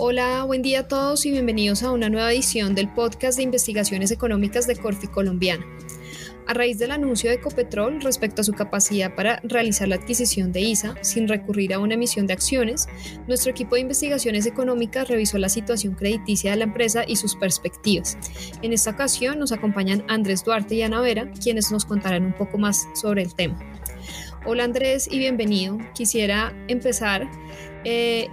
Hola, buen día a todos y bienvenidos a una nueva edición del podcast de investigaciones económicas de Corfi Colombiana. A raíz del anuncio de Ecopetrol respecto a su capacidad para realizar la adquisición de ISA sin recurrir a una emisión de acciones, nuestro equipo de investigaciones económicas revisó la situación crediticia de la empresa y sus perspectivas. En esta ocasión nos acompañan Andrés Duarte y Ana Vera, quienes nos contarán un poco más sobre el tema. Hola Andrés y bienvenido. Quisiera empezar eh,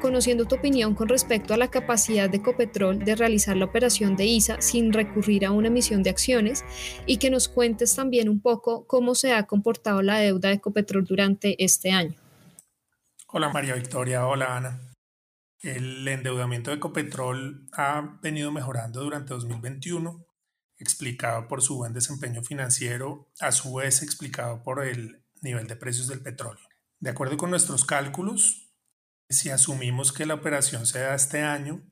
conociendo tu opinión con respecto a la capacidad de Ecopetrol de realizar la operación de ISA sin recurrir a una emisión de acciones y que nos cuentes también un poco cómo se ha comportado la deuda de Ecopetrol durante este año. Hola María Victoria, hola Ana. El endeudamiento de Ecopetrol ha venido mejorando durante 2021, explicado por su buen desempeño financiero, a su vez explicado por el nivel de precios del petróleo. De acuerdo con nuestros cálculos, si asumimos que la operación se da este año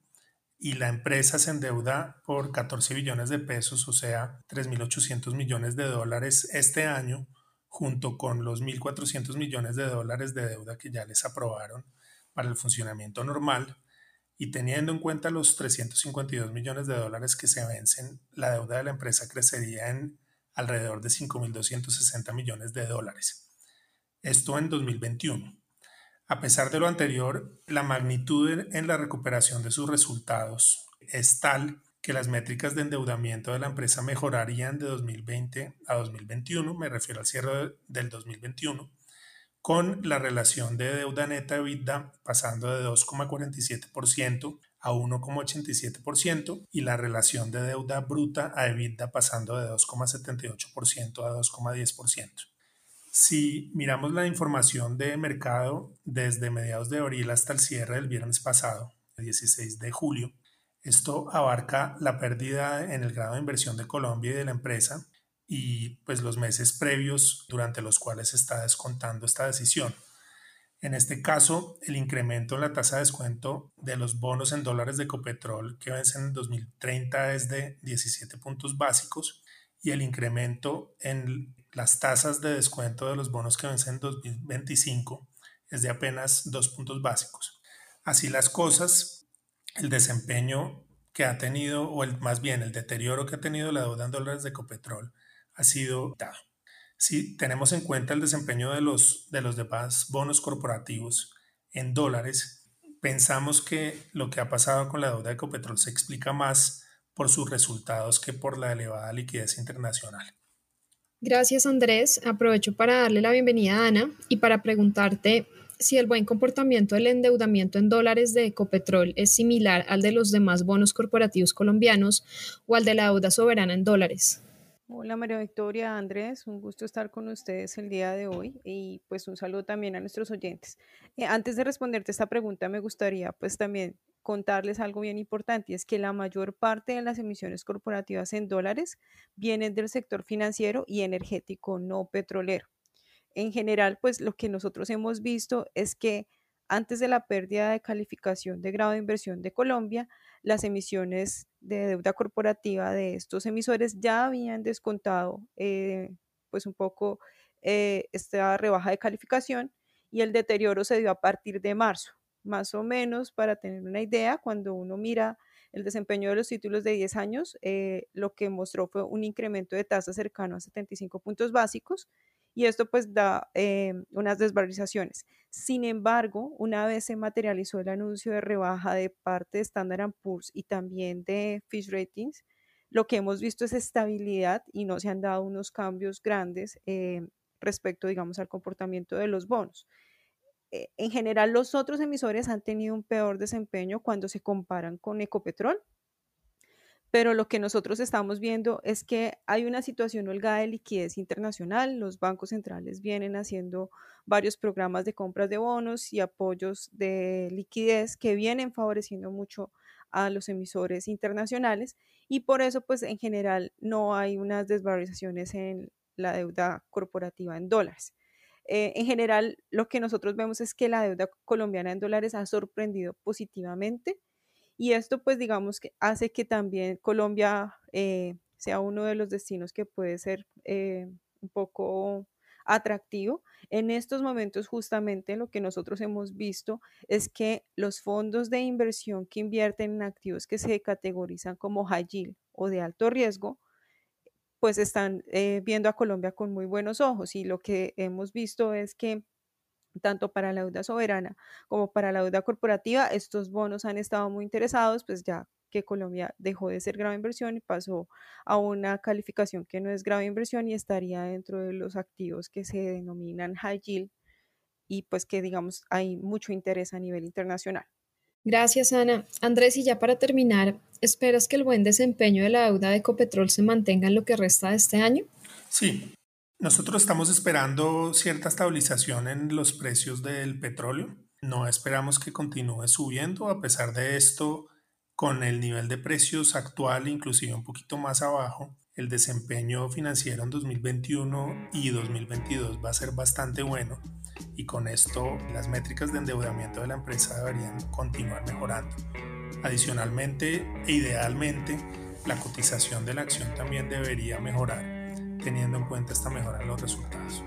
y la empresa se endeuda por 14 billones de pesos, o sea, 3.800 millones de dólares este año, junto con los 1.400 millones de dólares de deuda que ya les aprobaron para el funcionamiento normal, y teniendo en cuenta los 352 millones de dólares que se vencen, la deuda de la empresa crecería en alrededor de 5.260 millones de dólares. Esto en 2021. A pesar de lo anterior, la magnitud en la recuperación de sus resultados es tal que las métricas de endeudamiento de la empresa mejorarían de 2020 a 2021, me refiero al cierre del 2021, con la relación de deuda neta EBITDA pasando de 2,47% a 1,87% y la relación de deuda bruta a EBITDA pasando de 2,78% a 2,10%. Si miramos la información de mercado desde mediados de abril hasta el cierre del viernes pasado, el 16 de julio, esto abarca la pérdida en el grado de inversión de Colombia y de la empresa y pues los meses previos durante los cuales se está descontando esta decisión. En este caso, el incremento en la tasa de descuento de los bonos en dólares de Copetrol que vencen en 2030 es de 17 puntos básicos y el incremento en las tasas de descuento de los bonos que vencen en 2025 es de apenas dos puntos básicos. Así las cosas, el desempeño que ha tenido, o el, más bien el deterioro que ha tenido la deuda en dólares de Ecopetrol ha sido dado. Si tenemos en cuenta el desempeño de los, de los demás bonos corporativos en dólares, pensamos que lo que ha pasado con la deuda de Ecopetrol se explica más por sus resultados que por la elevada liquidez internacional. Gracias Andrés. Aprovecho para darle la bienvenida a Ana y para preguntarte si el buen comportamiento del endeudamiento en dólares de Ecopetrol es similar al de los demás bonos corporativos colombianos o al de la deuda soberana en dólares. Hola María Victoria, Andrés, un gusto estar con ustedes el día de hoy y pues un saludo también a nuestros oyentes. Eh, antes de responderte esta pregunta me gustaría pues también contarles algo bien importante y es que la mayor parte de las emisiones corporativas en dólares vienen del sector financiero y energético no petrolero. En general, pues lo que nosotros hemos visto es que antes de la pérdida de calificación de grado de inversión de Colombia, las emisiones de deuda corporativa de estos emisores ya habían descontado eh, pues un poco eh, esta rebaja de calificación y el deterioro se dio a partir de marzo más o menos para tener una idea, cuando uno mira el desempeño de los títulos de 10 años, eh, lo que mostró fue un incremento de tasa cercano a 75 puntos básicos y esto pues da eh, unas desvalorizaciones. Sin embargo, una vez se materializó el anuncio de rebaja de parte de Standard Poor's y también de Fish Ratings, lo que hemos visto es estabilidad y no se han dado unos cambios grandes eh, respecto, digamos, al comportamiento de los bonos. Eh, en general los otros emisores han tenido un peor desempeño cuando se comparan con Ecopetrol, pero lo que nosotros estamos viendo es que hay una situación holgada de liquidez internacional, los bancos centrales vienen haciendo varios programas de compras de bonos y apoyos de liquidez que vienen favoreciendo mucho a los emisores internacionales y por eso pues en general no hay unas desvalorizaciones en la deuda corporativa en dólares. Eh, en general, lo que nosotros vemos es que la deuda colombiana en dólares ha sorprendido positivamente y esto pues digamos que hace que también Colombia eh, sea uno de los destinos que puede ser eh, un poco atractivo. En estos momentos justamente lo que nosotros hemos visto es que los fondos de inversión que invierten en activos que se categorizan como high yield o de alto riesgo, pues están eh, viendo a Colombia con muy buenos ojos y lo que hemos visto es que tanto para la deuda soberana como para la deuda corporativa, estos bonos han estado muy interesados, pues ya que Colombia dejó de ser grave inversión y pasó a una calificación que no es grave inversión y estaría dentro de los activos que se denominan high yield y pues que digamos hay mucho interés a nivel internacional. Gracias, Ana. Andrés, y ya para terminar, ¿esperas que el buen desempeño de la deuda de Ecopetrol se mantenga en lo que resta de este año? Sí, nosotros estamos esperando cierta estabilización en los precios del petróleo. No esperamos que continúe subiendo. A pesar de esto, con el nivel de precios actual, inclusive un poquito más abajo, el desempeño financiero en 2021 y 2022 va a ser bastante bueno y con esto las métricas de endeudamiento de la empresa deberían continuar mejorando. Adicionalmente e idealmente, la cotización de la acción también debería mejorar teniendo en cuenta esta mejora en los resultados.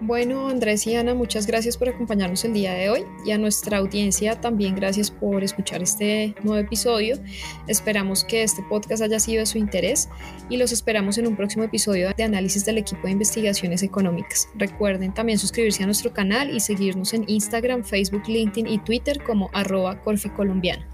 Bueno, Andrés y Ana, muchas gracias por acompañarnos el día de hoy y a nuestra audiencia también gracias por escuchar este nuevo episodio. Esperamos que este podcast haya sido de su interés y los esperamos en un próximo episodio de análisis del equipo de investigaciones económicas. Recuerden también suscribirse a nuestro canal y seguirnos en Instagram, Facebook, LinkedIn y Twitter como arroba Colombiana.